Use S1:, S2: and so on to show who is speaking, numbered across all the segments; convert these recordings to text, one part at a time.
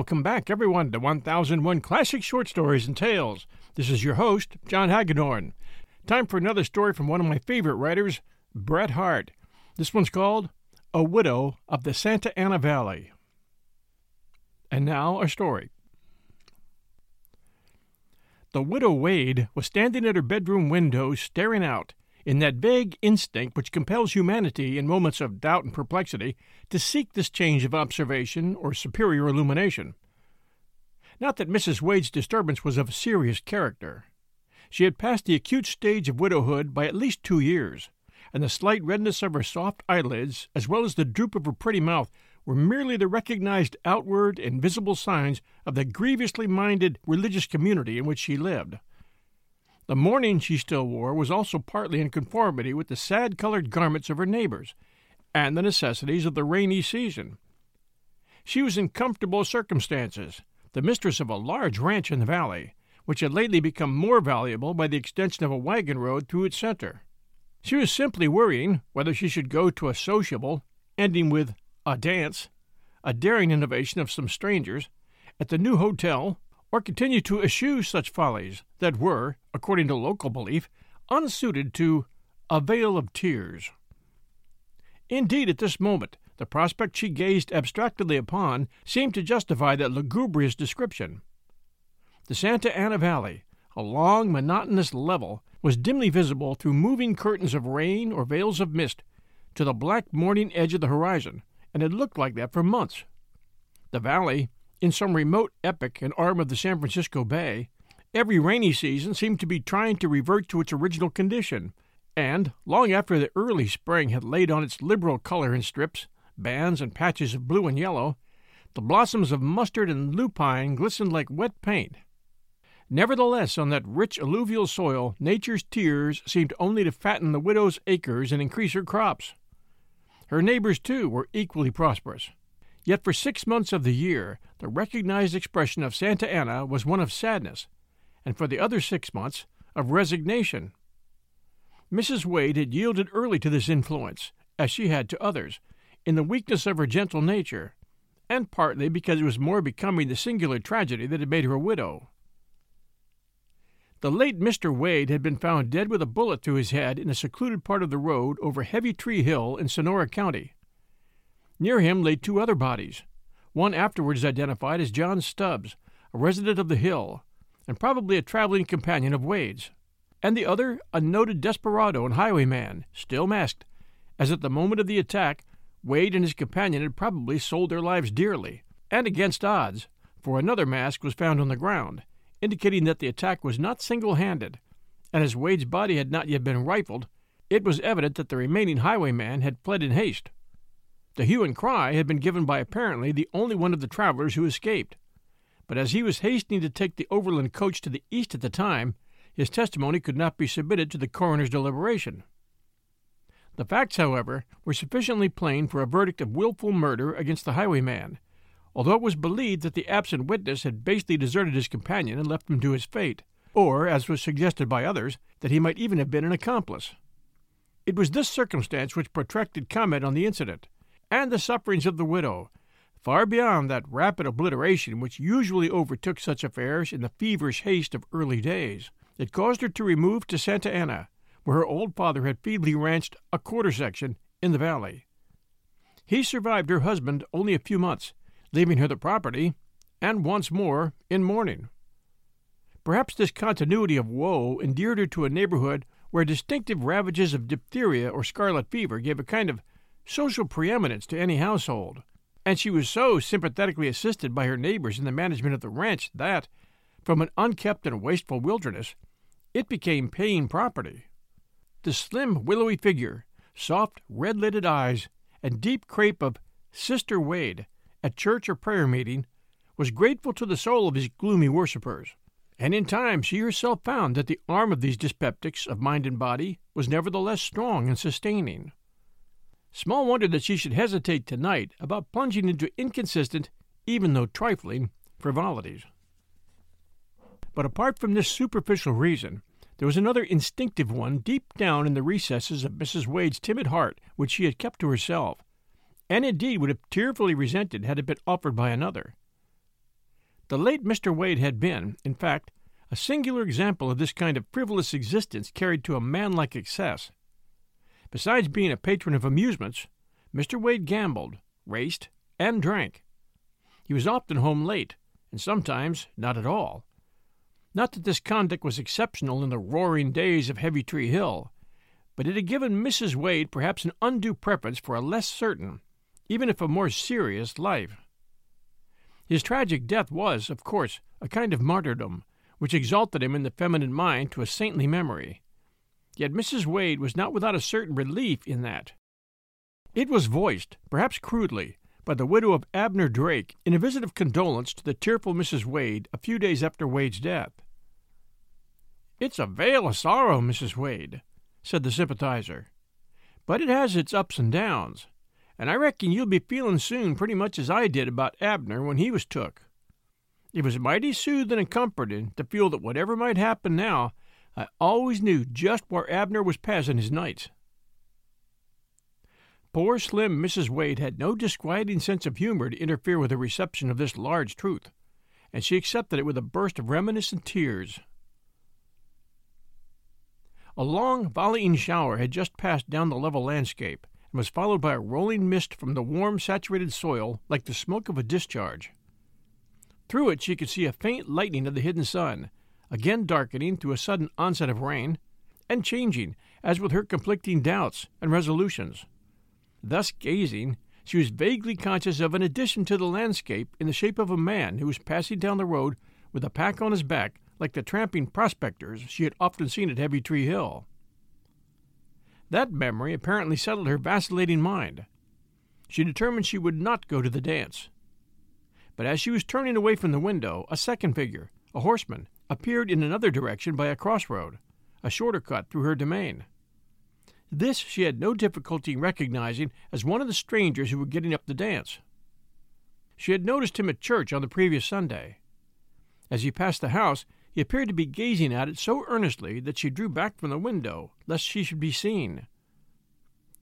S1: welcome back, everyone, to 1001 Classic Short Stories and Tales. This is your host, John Hagedorn. Time for another story from one of my favorite writers, Bret Harte. This one's called A Widow of the Santa Ana Valley. And now, our story. The widow Wade was standing at her bedroom window, staring out, in that vague instinct which compels humanity in moments of doubt and perplexity to seek this change of observation or superior illumination. Not that Mrs. Wade's disturbance was of a serious character. She had passed the acute stage of widowhood by at least two years, and the slight redness of her soft eyelids, as well as the droop of her pretty mouth, were merely the recognized outward and visible signs of the grievously minded religious community in which she lived. The mourning she still wore was also partly in conformity with the sad colored garments of her neighbors and the necessities of the rainy season. She was in comfortable circumstances, the mistress of a large ranch in the valley, which had lately become more valuable by the extension of a wagon road through its center. She was simply worrying whether she should go to a sociable, ending with a dance, a daring innovation of some strangers, at the new hotel or continue to eschew such follies that were, according to local belief, unsuited to a vale of tears. Indeed, at this moment, the prospect she gazed abstractedly upon seemed to justify that lugubrious description. The Santa Ana Valley, a long, monotonous level, was dimly visible through moving curtains of rain or veils of mist to the black morning edge of the horizon, and had looked like that for months. The valley, in some remote epoch and arm of the San Francisco Bay, every rainy season seemed to be trying to revert to its original condition, and, long after the early spring had laid on its liberal color in strips, bands, and patches of blue and yellow, the blossoms of mustard and lupine glistened like wet paint. Nevertheless, on that rich alluvial soil, nature's tears seemed only to fatten the widow's acres and increase her crops. Her neighbors, too, were equally prosperous. Yet for six months of the year, the recognized expression of Santa Ana was one of sadness, and for the other six months, of resignation. Mrs. Wade had yielded early to this influence, as she had to others, in the weakness of her gentle nature, and partly because it was more becoming the singular tragedy that had made her a widow. The late Mr. Wade had been found dead with a bullet through his head in a secluded part of the road over Heavy Tree Hill in Sonora County. Near him lay two other bodies, one afterwards identified as John Stubbs, a resident of the Hill, and probably a traveling companion of Wade's, and the other a noted desperado and highwayman, still masked, as at the moment of the attack Wade and his companion had probably sold their lives dearly, and against odds, for another mask was found on the ground, indicating that the attack was not single handed, and as Wade's body had not yet been rifled, it was evident that the remaining highwayman had fled in haste. The hue and cry had been given by apparently the only one of the travelers who escaped. But as he was hastening to take the overland coach to the east at the time, his testimony could not be submitted to the coroner's deliberation. The facts, however, were sufficiently plain for a verdict of wilful murder against the highwayman, although it was believed that the absent witness had basely deserted his companion and left him to his fate, or, as was suggested by others, that he might even have been an accomplice. It was this circumstance which protracted comment on the incident, and the sufferings of the widow, far beyond that rapid obliteration which usually overtook such affairs in the feverish haste of early days. It caused her to remove to Santa Ana, where her old father had feebly ranched a quarter section in the valley. He survived her husband only a few months, leaving her the property, and once more in mourning. Perhaps this continuity of woe endeared her to a neighborhood where distinctive ravages of diphtheria or scarlet fever gave a kind of social preeminence to any household, and she was so sympathetically assisted by her neighbors in the management of the ranch that, from an unkept and wasteful wilderness, it became paying property. The slim, willowy figure, soft, red lidded eyes, and deep crape of Sister Wade at church or prayer meeting was grateful to the soul of his gloomy worshippers, and in time she herself found that the arm of these dyspeptics of mind and body was nevertheless strong and sustaining. Small wonder that she should hesitate tonight about plunging into inconsistent, even though trifling, frivolities. But apart from this superficial reason, there was another instinctive one deep down in the recesses of Mrs. Wade's timid heart which she had kept to herself, and indeed would have tearfully resented had it been offered by another. The late Mr. Wade had been, in fact, a singular example of this kind of frivolous existence carried to a manlike excess. Besides being a patron of amusements, Mr. Wade gambled, raced, and drank. He was often home late, and sometimes not at all. Not that this conduct was exceptional in the roaring days of Heavy Tree Hill, but it had given Mrs. Wade perhaps an undue preference for a less certain, even if a more serious, life. His tragic death was, of course, a kind of martyrdom, which exalted him in the feminine mind to a saintly memory. Yet Mrs. Wade was not without a certain relief in that. It was voiced, perhaps crudely, by the widow of Abner Drake in a visit of condolence to the tearful Mrs. Wade a few days after Wade's death. It's a vale of sorrow, Mrs. Wade, said the sympathizer, but it has its ups and downs, and I reckon you'll be feelin' soon pretty much as I did about Abner when he was took. It was mighty soothin' and comfortin' to feel that whatever might happen now, I always knew just where Abner was passin' his nights. Poor slim Mrs. Wade had no disquieting sense of humor to interfere with her reception of this large truth, and she accepted it with a burst of reminiscent tears. A long, volleying shower had just passed down the level landscape and was followed by a rolling mist from the warm, saturated soil like the smoke of a discharge. Through it she could see a faint lightening of the hidden sun, again darkening to a sudden onset of rain, and changing, as with her conflicting doubts and resolutions. Thus gazing, she was vaguely conscious of an addition to the landscape in the shape of a man who was passing down the road with a pack on his back like the tramping prospectors she had often seen at Heavy Tree Hill. That memory apparently settled her vacillating mind. She determined she would not go to the dance. But as she was turning away from the window, a second figure, a horseman, appeared in another direction by a crossroad, a shorter cut through her domain. This she had no difficulty in recognizing as one of the strangers who were getting up the dance. She had noticed him at church on the previous Sunday. As he passed the house, he appeared to be gazing at it so earnestly that she drew back from the window, lest she should be seen.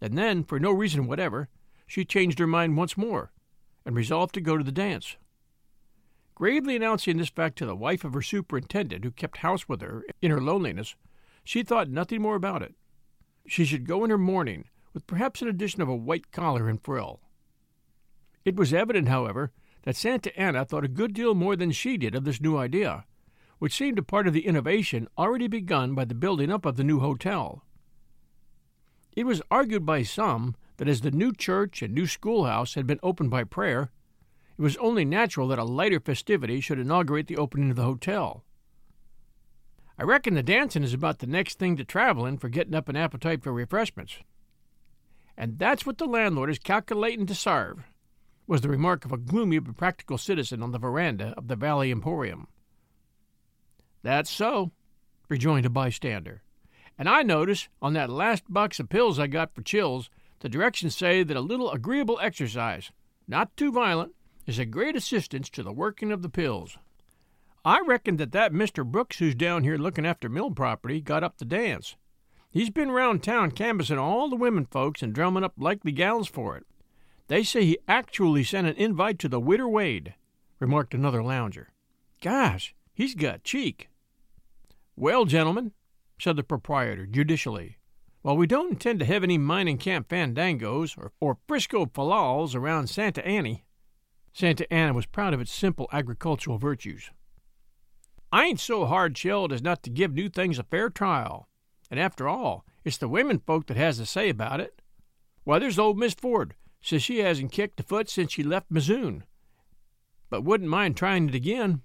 S1: And then, for no reason whatever, she changed her mind once more, and resolved to go to the dance. Gravely announcing this fact to the wife of her superintendent, who kept house with her in her loneliness, she thought nothing more about it. She should go in her mourning, with perhaps an addition of a white collar and frill. It was evident, however, that Santa Ana thought a good deal more than she did of this new idea, which seemed a part of the innovation already begun by the building up of the new hotel. It was argued by some that as the new church and new schoolhouse had been opened by prayer, it was only natural that a lighter festivity should inaugurate the opening of the hotel. I reckon the dancing is about the next thing to travelin' for gettin' up an appetite for refreshments. And that's what the landlord is calculatin' to sarve, was the remark of a gloomy but practical citizen on the veranda of the Valley Emporium. That's so, rejoined a bystander. And I notice on that last box of pills I got for chills, the directions say that a little agreeable exercise, not too violent, is a great assistance to the working of the pills. I reckon that that Mr. Brooks who's down here looking after mill property got up the dance. He's been round town canvassing all the women folks and drumming up likely gals for it. They say he actually sent an invite to the Widder Wade, remarked another lounger. Gosh, he's got cheek. Well, gentlemen, said the proprietor judicially, while we don't intend to have any mining camp fandangos or, or Frisco falals around Santa Annie, Santa Ana was proud of its simple agricultural virtues. I ain't so hard shelled as not to give new things a fair trial. And after all, it's the women folk that has the say about it. Why, there's old Miss Ford says she hasn't kicked a foot since she left Missoon, but wouldn't mind trying it again.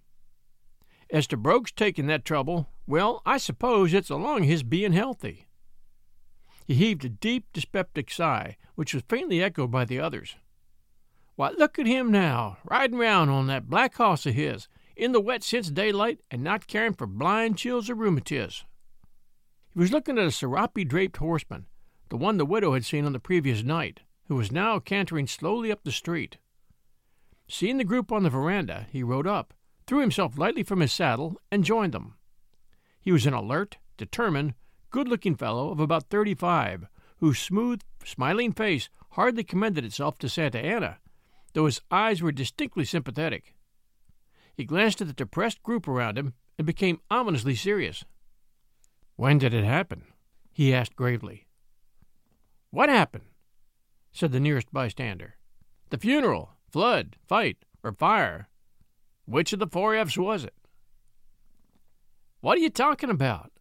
S1: As to Brooks taking that trouble, well, I suppose it's along his being healthy. He heaved a deep, dyspeptic sigh, which was faintly echoed by the others. Why, look at him now, riding round on that black hoss of his, in the wet since daylight and not caring for blind chills or rheumatiz. He was looking at a serape draped horseman, the one the widow had seen on the previous night, who was now cantering slowly up the street. Seeing the group on the veranda, he rode up, threw himself lightly from his saddle, and joined them. He was an alert, determined, good looking fellow of about thirty five, whose smooth, smiling face hardly commended itself to Santa Ana, though his eyes were distinctly sympathetic. He glanced at the depressed group around him and became ominously serious. When did it happen? he asked gravely. What happened? said the nearest bystander. The funeral, flood, fight, or fire. Which of the four F's was it? What are you talking about?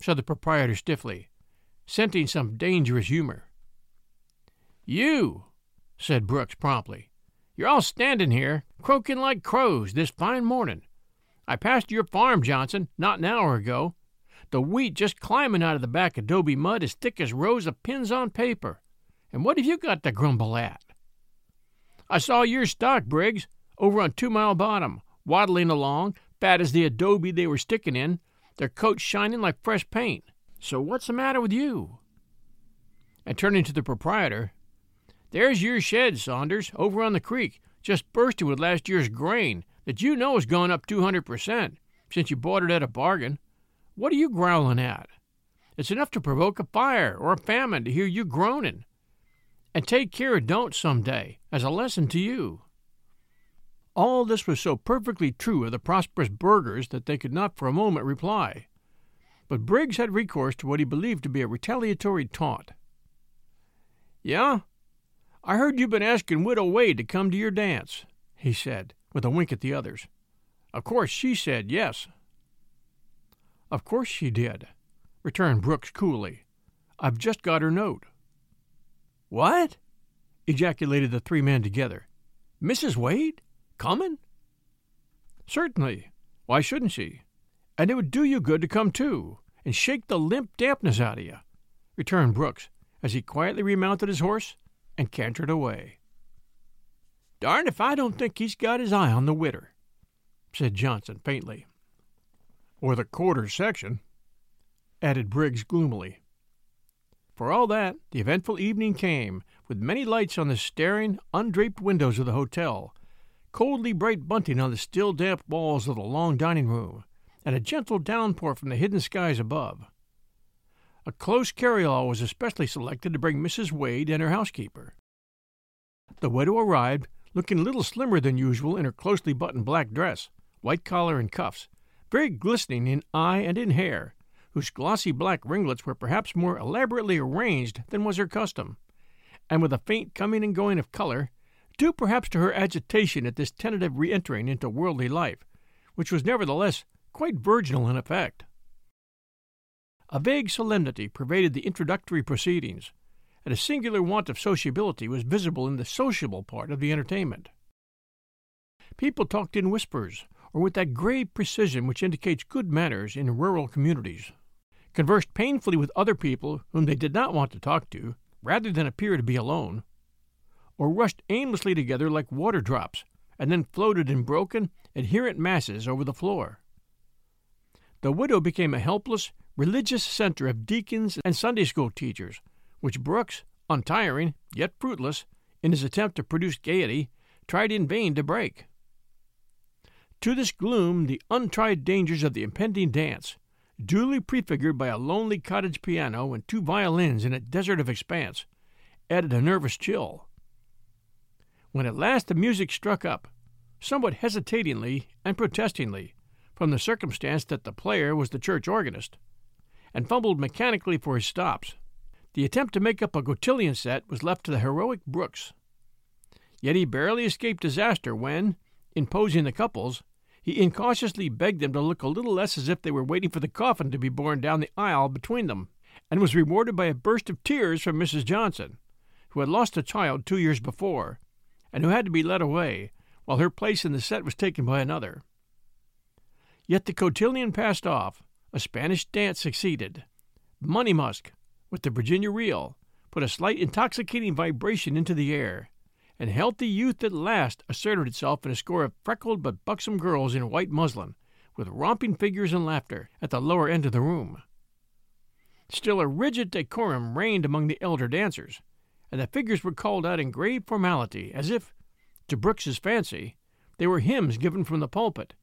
S1: said the proprietor stiffly, scenting some dangerous humor. You, said Brooks promptly. You're all standing here, croaking like crows this fine morning. I passed your farm, Johnson, not an hour ago. The wheat just climbing out of the back adobe mud as thick as rows of pins on paper. And what have you got to grumble at? I saw your stock, Briggs, over on Two Mile Bottom, waddling along, fat as the adobe they were sticking in, their coats shining like fresh paint. So what's the matter with you? And turning to the proprietor, there's your shed, Saunders, over on the creek, just bursting with last year's grain that you know has gone up 200% since you bought it at a bargain. What are you growling at? It's enough to provoke a fire or a famine to hear you groaning. And take care it don't some day, as a lesson to you. All this was so perfectly true of the prosperous burghers that they could not for a moment reply. But Briggs had recourse to what he believed to be a retaliatory taunt. Yeah, I heard you've been asking Widow Wade to come to your dance, he said, with a wink at the others. Of course she said yes. Of course she did, returned Brooks coolly. I've just got her note. What? ejaculated the three men together. Mrs. Wade? Coming? Certainly. Why shouldn't she? And it would do you good to come too, and shake the limp dampness out of you, returned Brooks, as he quietly remounted his horse and cantered away. Darned if I don't think he's got his eye on the widder, said Johnson faintly. Or the quarter section, added Briggs gloomily. For all that, the eventful evening came, with many lights on the staring, undraped windows of the hotel, coldly bright bunting on the still damp walls of the long dining room, and a gentle downpour from the hidden skies above. A close carryall was especially selected to bring Mrs. Wade and her housekeeper. The widow arrived, looking a little slimmer than usual in her closely buttoned black dress, white collar and cuffs, very glistening in eye and in hair, whose glossy black ringlets were perhaps more elaborately arranged than was her custom, and with a faint coming and going of color, due perhaps to her agitation at this tentative re entering into worldly life, which was nevertheless quite virginal in effect. A vague solemnity pervaded the introductory proceedings, and a singular want of sociability was visible in the sociable part of the entertainment. People talked in whispers, or with that grave precision which indicates good manners in rural communities, conversed painfully with other people whom they did not want to talk to, rather than appear to be alone, or rushed aimlessly together like water drops, and then floated in broken, adherent masses over the floor. The widow became a helpless, religious center of deacons and Sunday school teachers, which Brooks, untiring, yet fruitless, in his attempt to produce gaiety, tried in vain to break. To this gloom, the untried dangers of the impending dance, duly prefigured by a lonely cottage piano and two violins in a desert of expanse, added a nervous chill. When at last the music struck up, somewhat hesitatingly and protestingly, from the circumstance that the player was the church organist, and fumbled mechanically for his stops. The attempt to make up a cotillion set was left to the heroic Brooks. Yet he barely escaped disaster when, in posing the couples, he incautiously begged them to look a little less as if they were waiting for the coffin to be borne down the aisle between them, and was rewarded by a burst of tears from Mrs. Johnson, who had lost a child two years before, and who had to be led away, while her place in the set was taken by another. Yet the cotillion passed off, a Spanish dance succeeded. Money Musk, with the Virginia reel, put a slight intoxicating vibration into the air, and healthy youth at last asserted itself in a score of freckled but buxom girls in white muslin, with romping figures and laughter, at the lower end of the room. Still a rigid decorum reigned among the elder dancers, and the figures were called out in grave formality, as if, to Brooks's fancy, they were hymns given from the pulpit,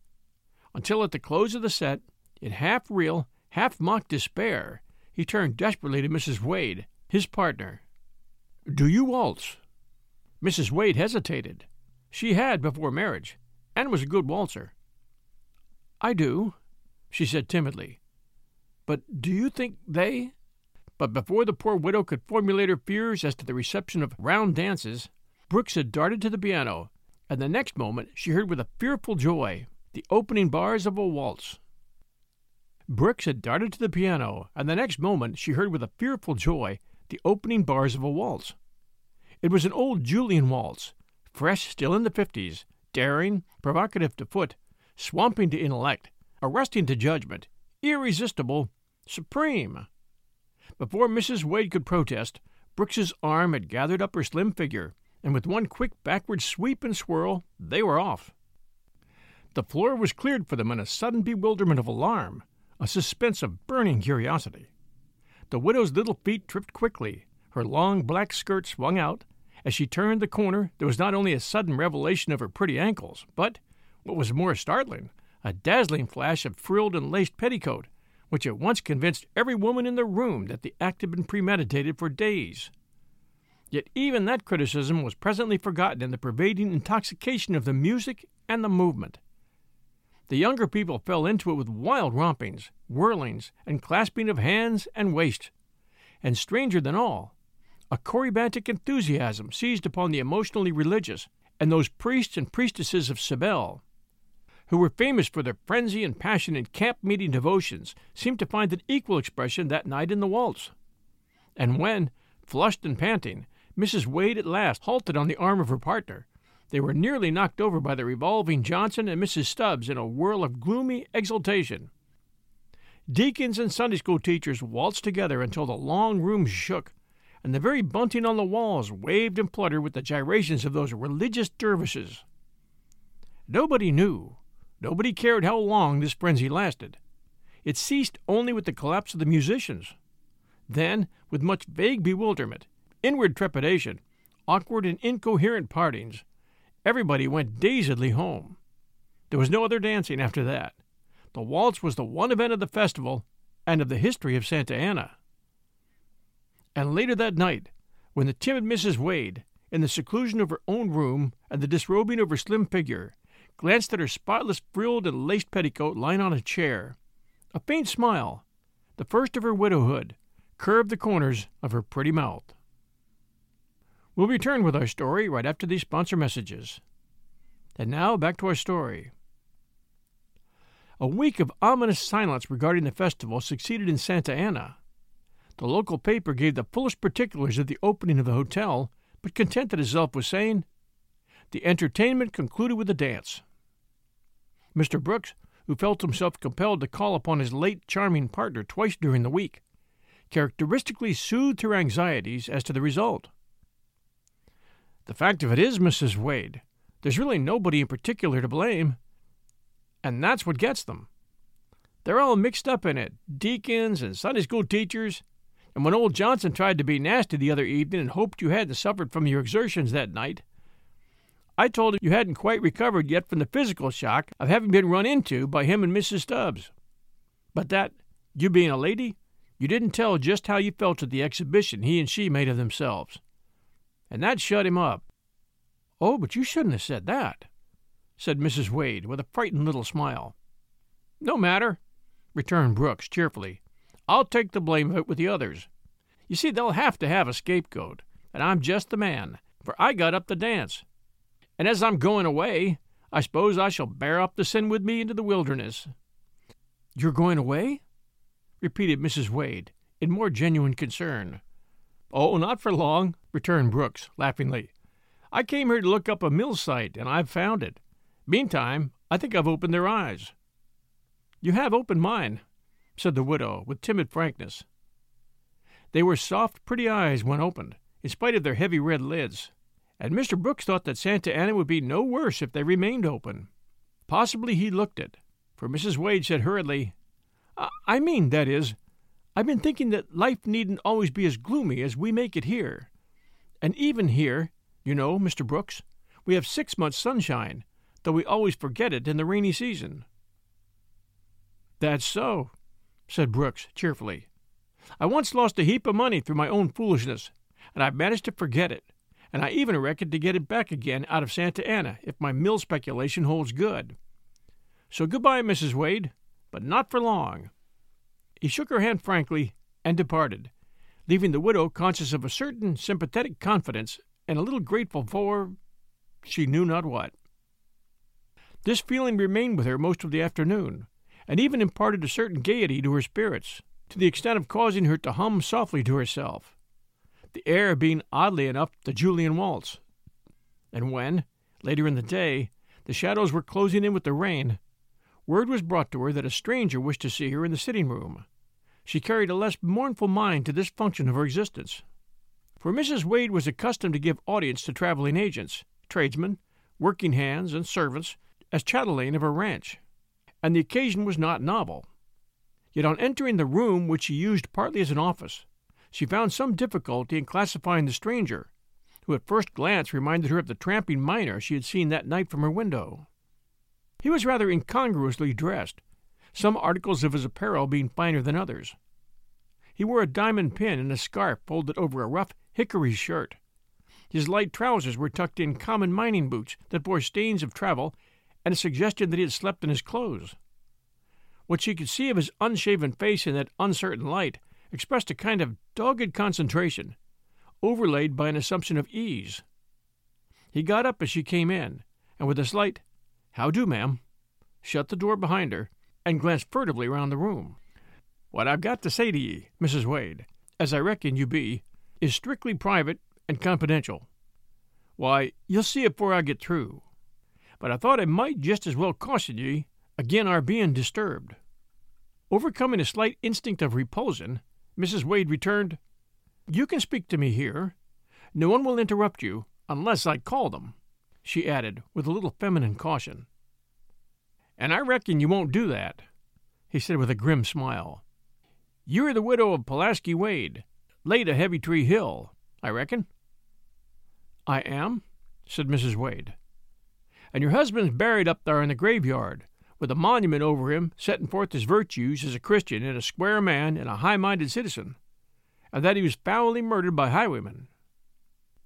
S1: until at the close of the set in half real, half mock despair, he turned desperately to Mrs. Wade, his partner. Do you waltz? Mrs. Wade hesitated. She had before marriage, and was a good waltzer. I do, she said timidly. But do you think they. But before the poor widow could formulate her fears as to the reception of round dances, Brooks had darted to the piano, and the next moment she heard with a fearful joy the opening bars of a waltz. Brooks had darted to the piano, and the next moment she heard with a fearful joy the opening bars of a waltz. It was an old Jullien waltz, fresh still in the fifties, daring, provocative to foot, swamping to intellect, arresting to judgment, irresistible, supreme. Before Mrs. Wade could protest, Brooks's arm had gathered up her slim figure, and with one quick backward sweep and swirl, they were off. The floor was cleared for them in a sudden bewilderment of alarm, a suspense of burning curiosity. The widow's little feet tripped quickly, her long black skirt swung out. As she turned the corner, there was not only a sudden revelation of her pretty ankles, but, what was more startling, a dazzling flash of frilled and laced petticoat, which at once convinced every woman in the room that the act had been premeditated for days. Yet even that criticism was presently forgotten in the pervading intoxication of the music and the movement. The younger people fell into it with wild rompings, whirlings, and clasping of hands and waist. And stranger than all, a corybantic enthusiasm seized upon the emotionally religious and those priests and priestesses of Cybele, who were famous for their frenzy and passion in camp meeting devotions, seemed to find an equal expression that night in the waltz. And when, flushed and panting, Mrs. Wade at last halted on the arm of her partner, they were nearly knocked over by the revolving Johnson and Mrs. Stubbs in a whirl of gloomy exultation. Deacons and Sunday school teachers waltzed together until the long room shook, and the very bunting on the walls waved and fluttered with the gyrations of those religious dervishes. Nobody knew, nobody cared how long this frenzy lasted. It ceased only with the collapse of the musicians. Then, with much vague bewilderment, inward trepidation, awkward and incoherent partings, Everybody went dazedly home. There was no other dancing after that. The waltz was the one event of the festival and of the history of Santa Ana. And later that night, when the timid Mrs. Wade, in the seclusion of her own room and the disrobing of her slim figure, glanced at her spotless frilled and laced petticoat lying on a chair, a faint smile, the first of her widowhood, curved the corners of her pretty mouth. We'll return with our story right after these sponsor messages. And now back to our story. A week of ominous silence regarding the festival succeeded in Santa Ana. The local paper gave the fullest particulars of the opening of the hotel, but contented itself with saying, The entertainment concluded with a dance. Mr. Brooks, who felt himself compelled to call upon his late charming partner twice during the week, characteristically soothed her anxieties as to the result. The fact of it is, Mrs. Wade, there's really nobody in particular to blame. And that's what gets them. They're all mixed up in it deacons and Sunday school teachers. And when old Johnson tried to be nasty the other evening and hoped you hadn't suffered from your exertions that night, I told him you hadn't quite recovered yet from the physical shock of having been run into by him and Mrs. Stubbs. But that, you being a lady, you didn't tell just how you felt at the exhibition he and she made of themselves and that shut him up. Oh, but you shouldn't have said that, said Mrs. Wade with a frightened little smile. No matter, returned Brooks cheerfully. I'll take the blame of it with the others. You see, they'll have to have a scapegoat, and I'm just the man, for I got up the dance. And as I'm going away, I suppose I shall bear up the sin with me into the wilderness. You're going away? repeated Mrs. Wade, in more genuine concern. Oh, not for long, returned Brooks, laughingly. I came here to look up a mill site, and I've found it. Meantime, I think I've opened their eyes. You have opened mine, said the widow, with timid frankness. They were soft, pretty eyes when opened, in spite of their heavy red lids, and Mr. Brooks thought that Santa Ana would be no worse if they remained open. Possibly he looked it, for Mrs. Wade said hurriedly, I mean, that is, I've been thinking that life needn't always be as gloomy as we make it here. And even here, you know, Mr. Brooks, we have six months' sunshine, though we always forget it in the rainy season. That's so, said Brooks cheerfully. I once lost a heap of money through my own foolishness, and I've managed to forget it, and I even reckon to get it back again out of Santa Ana if my mill speculation holds good. So goodbye, Mrs. Wade, but not for long. He shook her hand frankly and departed, leaving the widow conscious of a certain sympathetic confidence and a little grateful for she knew not what. This feeling remained with her most of the afternoon, and even imparted a certain gaiety to her spirits, to the extent of causing her to hum softly to herself, the air being oddly enough the Jullien waltz. And when, later in the day, the shadows were closing in with the rain, word was brought to her that a stranger wished to see her in the sitting room. She carried a less mournful mind to this function of her existence. For Mrs. Wade was accustomed to give audience to traveling agents, tradesmen, working hands, and servants as chatelaine of her ranch, and the occasion was not novel. Yet on entering the room which she used partly as an office, she found some difficulty in classifying the stranger, who at first glance reminded her of the tramping miner she had seen that night from her window. He was rather incongruously dressed, some articles of his apparel being finer than others. He wore a diamond pin and a scarf folded over a rough hickory shirt. His light trousers were tucked in common mining boots that bore stains of travel and a suggestion that he had slept in his clothes. What she could see of his unshaven face in that uncertain light expressed a kind of dogged concentration, overlaid by an assumption of ease. He got up as she came in, and with a slight how do, ma'am? Shut the door behind her and glanced furtively round the room. What I've got to say to ye, Mrs. Wade, as I reckon you be, is strictly private and confidential. Why, you'll see it before I get through. But I thought it might just as well caution ye agin our being disturbed. Overcoming a slight instinct of repulsion, Mrs. Wade returned, You can speak to me here. No one will interrupt you unless I call them she added, with a little feminine caution. And I reckon you won't do that, he said with a grim smile. You're the widow of Pulaski Wade, late of Heavy Tree Hill, I reckon. I am, said Mrs. Wade. And your husband's buried up there in the graveyard, with a monument over him setting forth his virtues as a Christian and a square man and a high minded citizen, and that he was foully murdered by highwaymen.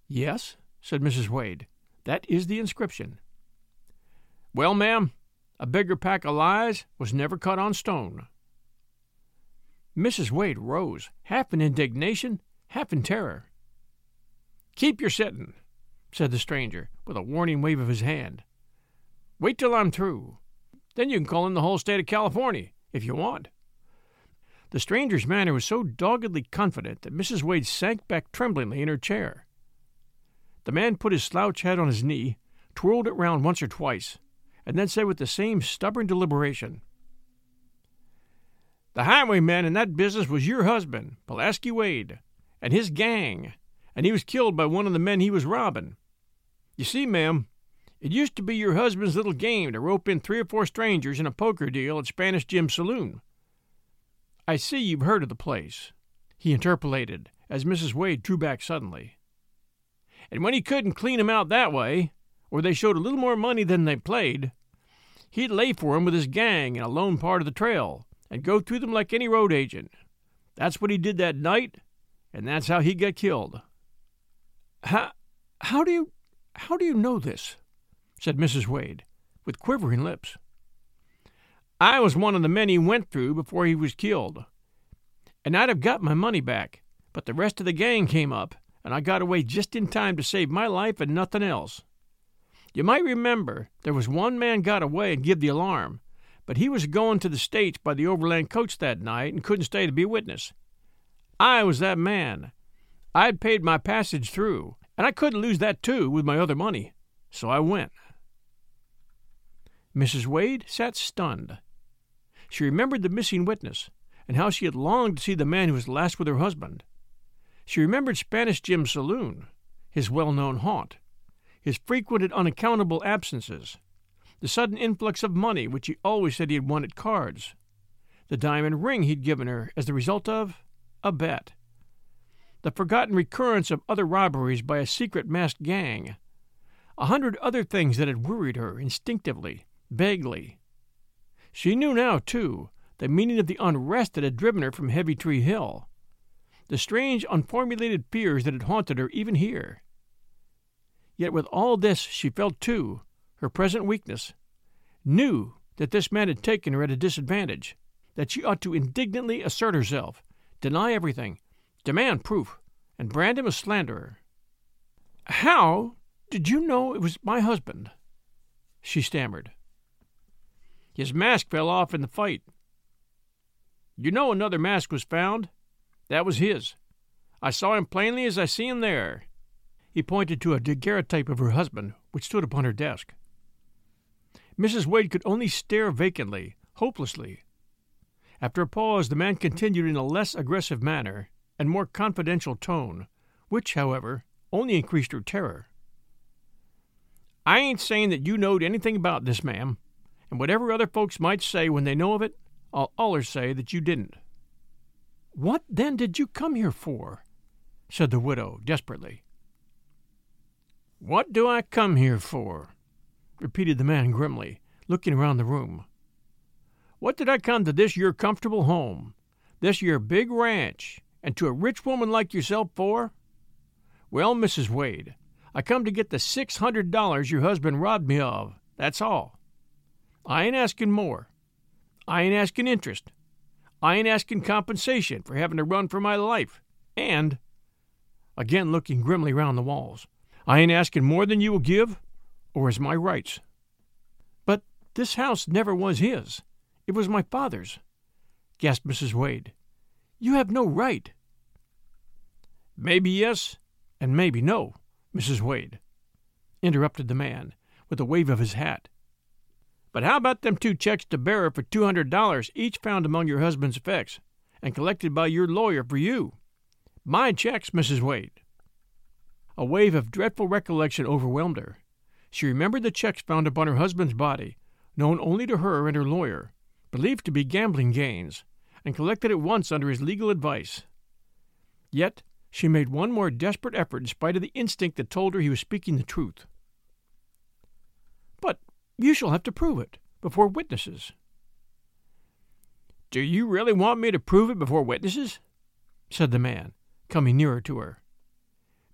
S1: Yes, said Mrs. Wade, that is the inscription. Well, ma'am, a bigger pack of lies was never cut on stone. Mrs. Wade rose, half in indignation, half in terror. Keep your sittin', said the stranger, with a warning wave of his hand. Wait till I'm through. Then you can call in the whole state of California, if you want. The stranger's manner was so doggedly confident that Mrs. Wade sank back tremblingly in her chair. The man put his slouch hat on his knee, twirled it round once or twice, and then said with the same stubborn deliberation, The highwayman in that business was your husband, Pulaski Wade, and his gang, and he was killed by one of the men he was robbing. You see, ma'am, it used to be your husband's little game to rope in three or four strangers in a poker deal at Spanish Jim's saloon. I see you've heard of the place, he interpolated, as Mrs. Wade drew back suddenly. And when he couldn't clean 'em out that way, or they showed a little more money than they played, he'd lay for 'em with his gang in a lone part of the trail and go through them like any road agent. That's what he did that night, and that's how he got killed. How, how do you, how do you know this? said Mrs. Wade, with quivering lips. I was one of the men he went through before he was killed, and I'd have got my money back, but the rest of the gang came up and I got away just in time to save my life and nothing else. You might remember there was one man got away and give the alarm, but he was going to the States by the overland coach that night and couldn't stay to be witness. I was that man. I'd paid my passage through, and I couldn't lose that too with my other money, so I went. Mrs. Wade sat stunned. She remembered the missing witness, and how she had longed to see the man who was last with her husband. She remembered Spanish Jim's saloon, his well known haunt, his frequent and unaccountable absences, the sudden influx of money which he always said he had won at cards, the diamond ring he'd given her as the result of a bet, the forgotten recurrence of other robberies by a secret masked gang, a hundred other things that had worried her instinctively, vaguely. She knew now, too, the meaning of the unrest that had driven her from Heavy Tree Hill the strange, unformulated fears that had haunted her even here. Yet with all this she felt, too, her present weakness, knew that this man had taken her at a disadvantage, that she ought to indignantly assert herself, deny everything, demand proof, and brand him a slanderer. How did you know it was my husband? she stammered. His mask fell off in the fight. You know another mask was found? That was his. I saw him plainly as I see him there. He pointed to a daguerreotype of her husband, which stood upon her desk. Mrs. Wade could only stare vacantly, hopelessly. After a pause, the man continued in a less aggressive manner and more confidential tone, which, however, only increased her terror. I ain't saying that you knowed anything about this, ma'am, and whatever other folks might say when they know of it, I'll allers say that you didn't. What then did you come here for? said the widow desperately. What do I come here for? repeated the man grimly, looking around the room. What did I come to this your comfortable home, this your big ranch, and to a rich woman like yourself for? Well, Mrs. Wade, I come to get the six hundred dollars your husband robbed me of. That's all. I ain't asking more. I ain't asking interest. I ain't asking compensation for having to run for my life. And, again looking grimly round the walls, I ain't asking more than you will give, or as my rights. But this house never was his. It was my father's, gasped Mrs. Wade. You have no right. Maybe yes, and maybe no, Mrs. Wade, interrupted the man, with a wave of his hat. But how about them two checks to bearer for two hundred dollars, each found among your husband's effects, and collected by your lawyer for you? My checks, Mrs. Wade. A wave of dreadful recollection overwhelmed her. She remembered the checks found upon her husband's body, known only to her and her lawyer, believed to be gambling gains, and collected at once under his legal advice. Yet she made one more desperate effort in spite of the instinct that told her he was speaking the truth. But you shall have to prove it before witnesses. Do you really want me to prove it before witnesses? said the man, coming nearer to her.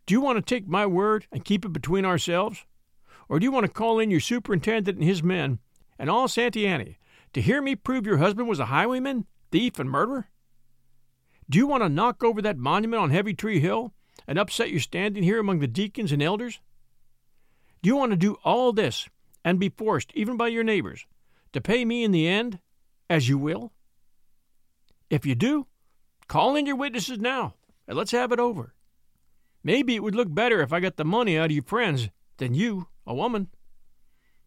S1: Do you want to take my word and keep it between ourselves? Or do you want to call in your superintendent and his men and all Santee Annie to hear me prove your husband was a highwayman, thief, and murderer? Do you want to knock over that monument on Heavy Tree Hill and upset your standing here among the deacons and elders? Do you want to do all this and be forced, even by your neighbors, to pay me in the end, as you will? If you do, call in your witnesses now, and let's have it over. Maybe it would look better if I got the money out of your friends than you, a woman.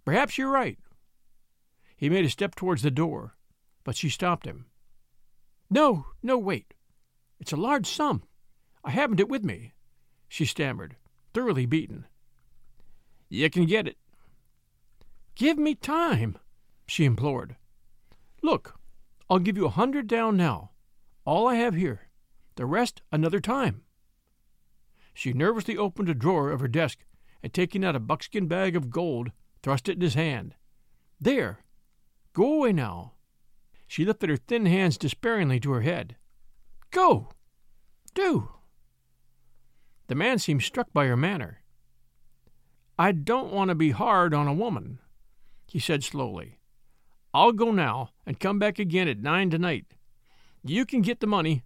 S1: Perhaps you're right. He made a step towards the door, but she stopped him. No, no, wait. It's a large sum. I haven't it with me, she stammered, thoroughly beaten. You can get it, Give me time, she implored. Look, I'll give you a hundred down now, all I have here, the rest another time. She nervously opened a drawer of her desk and taking out a buckskin bag of gold, thrust it in his hand. There, go away now. She lifted her thin hands despairingly to her head. Go! Do! The man seemed struck by her manner. I don't want to be hard on a woman, he said slowly. I'll go now and come back again at nine tonight. You can get the money,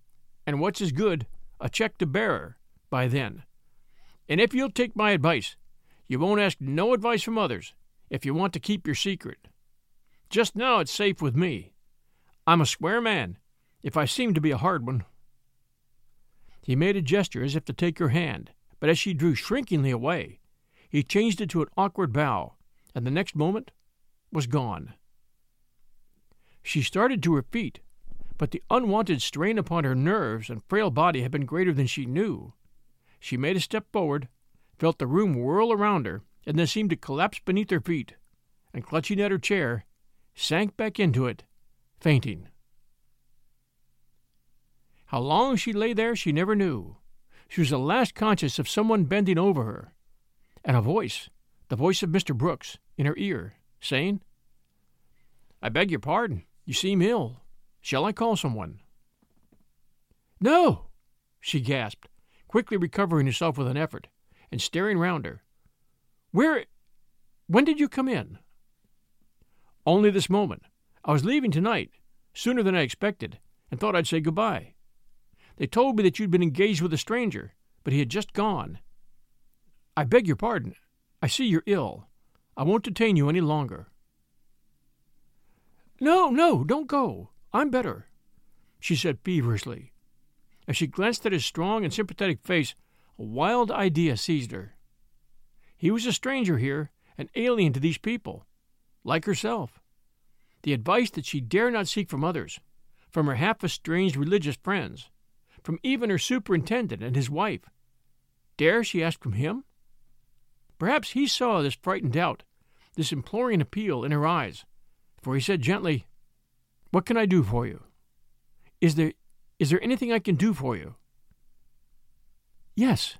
S1: and what's as good, a check to bearer, by then. And if you'll take my advice, you won't ask no advice from others if you want to keep your secret. Just now it's safe with me. I'm a square man, if I seem to be a hard one. He made a gesture as if to take her hand, but as she drew shrinkingly away, he changed it to an awkward bow, and the next moment was gone. She started to her feet, but the unwonted strain upon her nerves and frail body had been greater than she knew. She made a step forward, felt the room whirl around her, and then seemed to collapse beneath her feet, and clutching at her chair, sank back into it, fainting. How long she lay there she never knew. She was at last conscious of someone bending over her, and a voice, the voice of Mr. Brooks, in her ear saying, I beg your pardon. You seem ill. Shall I call someone? No, she gasped, quickly recovering herself with an effort, and staring round her. Where. When did you come in? Only this moment. I was leaving tonight, sooner than I expected, and thought I'd say goodbye. They told me that you'd been engaged with a stranger, but he had just gone. I beg your pardon. I see you're ill. I won't detain you any longer. No, no, don't go. I'm better, she said feverishly. As she glanced at his strong and sympathetic face, a wild idea seized her. He was a stranger here, an alien to these people, like herself. The advice that she dare not seek from others, from her half estranged religious friends, from even her superintendent and his wife. Dare she ask from him? Perhaps he saw this frightened doubt, this imploring appeal in her eyes, for he said gently, What can I do for you? Is there is there anything I can do for you? Yes,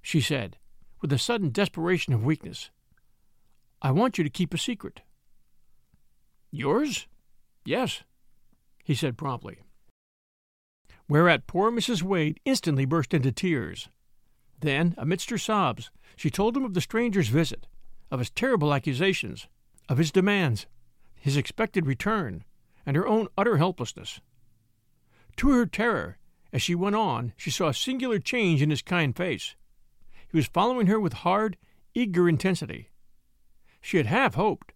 S1: she said, with a sudden desperation of weakness. I want you to keep a secret. Yours? Yes, he said promptly. Whereat poor Mrs. Wade instantly burst into tears. Then, amidst her sobs, she told him of the stranger's visit, of his terrible accusations, of his demands, his expected return, and her own utter helplessness. To her terror, as she went on, she saw a singular change in his kind face. He was following her with hard, eager intensity. She had half hoped,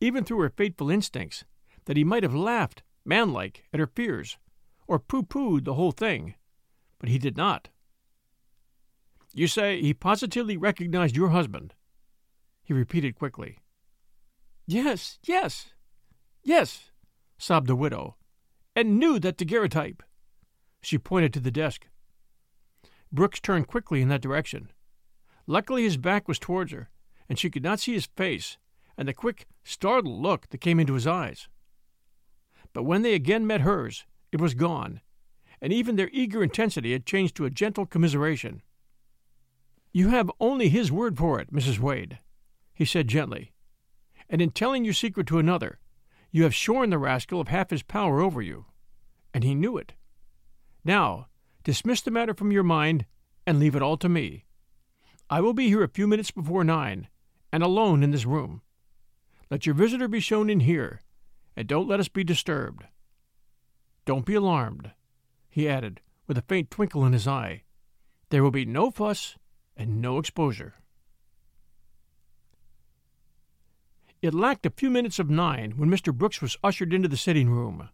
S1: even through her fateful instincts, that he might have laughed, manlike, at her fears, or pooh poohed the whole thing, but he did not. You say he positively recognized your husband? He repeated quickly. Yes, yes, yes, sobbed the widow, and knew that daguerreotype. She pointed to the desk. Brooks turned quickly in that direction. Luckily, his back was towards her, and she could not see his face and the quick, startled look that came into his eyes. But when they again met hers, it was gone, and even their eager intensity had changed to a gentle commiseration. You have only his word for it, Mrs. Wade, he said gently, and in telling your secret to another, you have shorn the rascal of half his power over you, and he knew it. Now, dismiss the matter from your mind and leave it all to me. I will be here a few minutes before nine, and alone in this room. Let your visitor be shown in here, and don't let us be disturbed. Don't be alarmed, he added, with a faint twinkle in his eye. There will be no fuss and no exposure. It lacked a few minutes of nine when Mr. Brooks was ushered into the sitting room.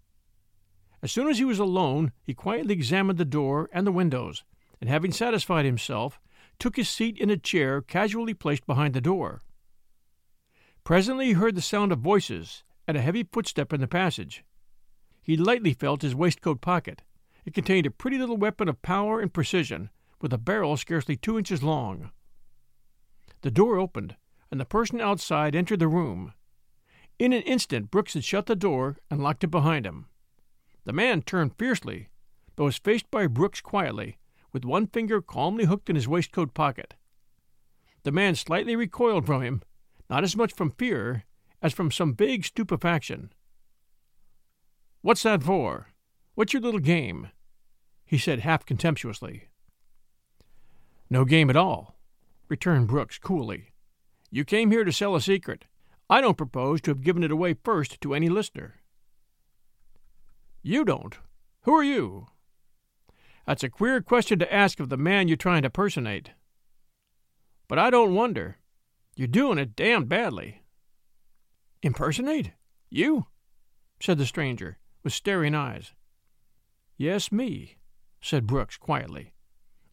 S1: As soon as he was alone, he quietly examined the door and the windows, and having satisfied himself, took his seat in a chair casually placed behind the door. Presently he heard the sound of voices and a heavy footstep in the passage. He lightly felt his waistcoat pocket. It contained a pretty little weapon of power and precision, with a barrel scarcely two inches long. The door opened, and the person outside entered the room. In an instant Brooks had shut the door and locked it behind him. The man turned fiercely, but was faced by Brooks quietly, with one finger calmly hooked in his waistcoat pocket. The man slightly recoiled from him not as much from fear as from some vague stupefaction. What's that for? What's your little game? he said half contemptuously. No game at all, returned Brooks coolly. You came here to sell a secret. I don't propose to have given it away first to any listener. You don't? Who are you? That's a queer question to ask of the man you're trying to personate. But I don't wonder. You're doing it damned badly. Impersonate? You? said the stranger, with staring eyes. Yes, me, said Brooks quietly.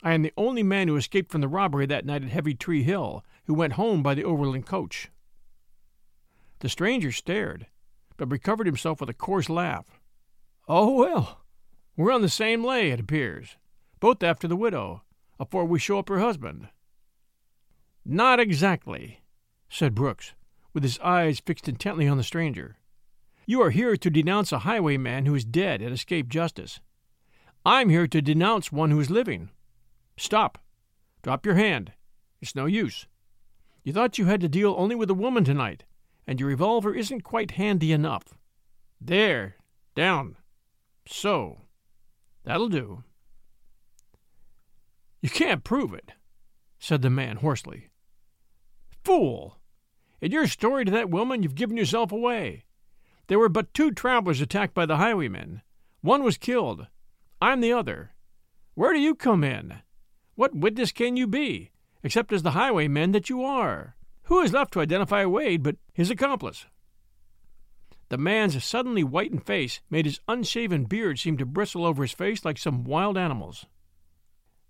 S1: I am the only man who escaped from the robbery that night at Heavy Tree Hill, who went home by the Overland coach. The stranger stared, but recovered himself with a coarse laugh. Oh, well, we're on the same lay, it appears, both after the widow, afore we show up her husband. Not exactly, said Brooks, with his eyes fixed intently on the stranger. You are here to denounce a highwayman who is dead and escaped justice. I'm here to denounce one who is living. Stop. Drop your hand. It's no use. You thought you had to deal only with a woman tonight, and your revolver isn't quite handy enough. There. Down. So. That'll do. You can't prove it, said the man hoarsely. Fool! In your story to that woman, you've given yourself away. There were but two travelers attacked by the highwaymen. One was killed. I'm the other. Where do you come in? What witness can you be, except as the highwayman that you are? Who is left to identify Wade but his accomplice? The man's suddenly whitened face made his unshaven beard seem to bristle over his face like some wild animal's.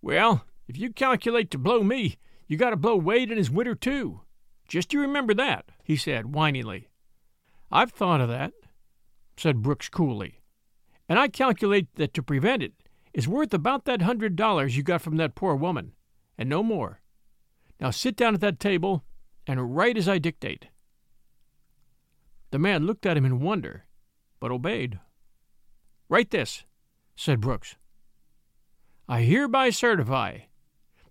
S1: Well, if you calculate to blow me, you got to blow Wade and his widder, too. Just you remember that, he said whiningly. I've thought of that, said Brooks coolly. And I calculate that to prevent it is worth about that hundred dollars you got from that poor woman, and no more. Now sit down at that table and write as I dictate. The man looked at him in wonder, but obeyed. Write this, said Brooks. I hereby certify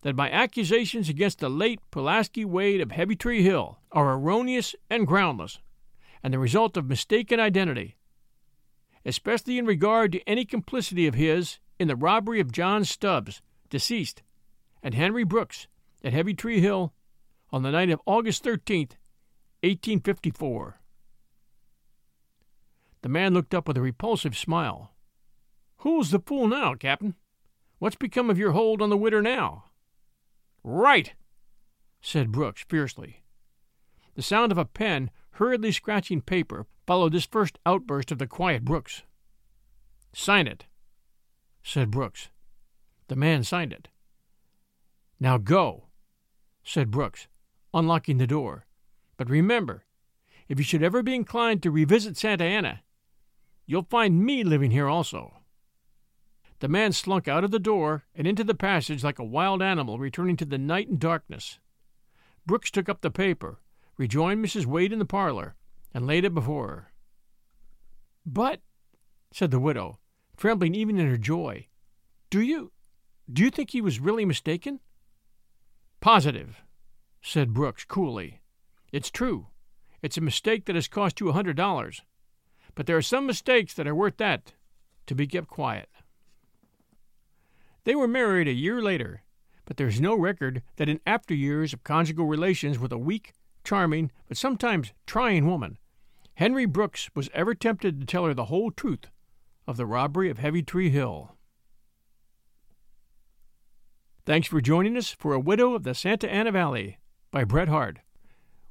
S1: that my accusations against the late Pulaski Wade of Heavy Tree Hill are erroneous and groundless, and the result of mistaken identity, especially in regard to any complicity of his in the robbery of John Stubbs, deceased, and Henry Brooks at Heavy Tree Hill on the night of August 13th, 1854. The man looked up with a repulsive smile. Who's the fool now, Captain? What's become of your hold on the widder now? Right, said Brooks fiercely. The sound of a pen hurriedly scratching paper followed this first outburst of the quiet Brooks. Sign it, said Brooks. The man signed it. Now go, said Brooks, unlocking the door. But remember, if you should ever be inclined to revisit Santa Ana, You'll find me living here also. The man slunk out of the door and into the passage like a wild animal returning to the night and darkness. Brooks took up the paper, rejoined Mrs. Wade in the parlor, and laid it before her. But, said the widow, trembling even in her joy, do you do you think he was really mistaken? Positive, said Brooks coolly. It's true. It's a mistake that has cost you a hundred dollars. But there are some mistakes that are worth that to be kept quiet. They were married a year later, but there is no record that in after years of conjugal relations with a weak, charming, but sometimes trying woman, Henry Brooks was ever tempted to tell her the whole truth of the robbery of Heavy Tree Hill. Thanks for joining us for A Widow of the Santa Ana Valley by Bret Harte.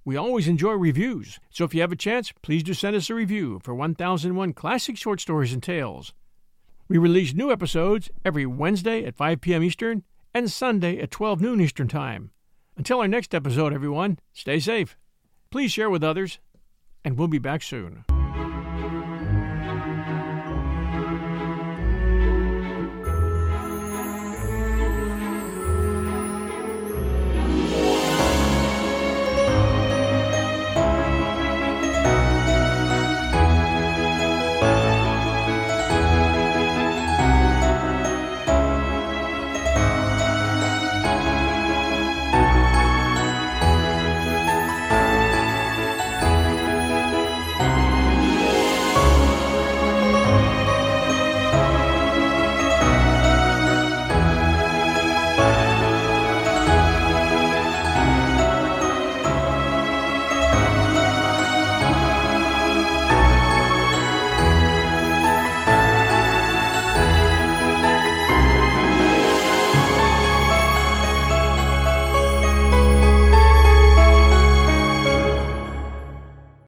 S1: We always enjoy reviews, so if you have a chance, please do send us a review for 1001 Classic Short Stories and Tales. We release new episodes every Wednesday at 5 p.m. Eastern and Sunday at 12 noon Eastern Time. Until our next episode, everyone, stay safe. Please share with others, and we'll be back soon.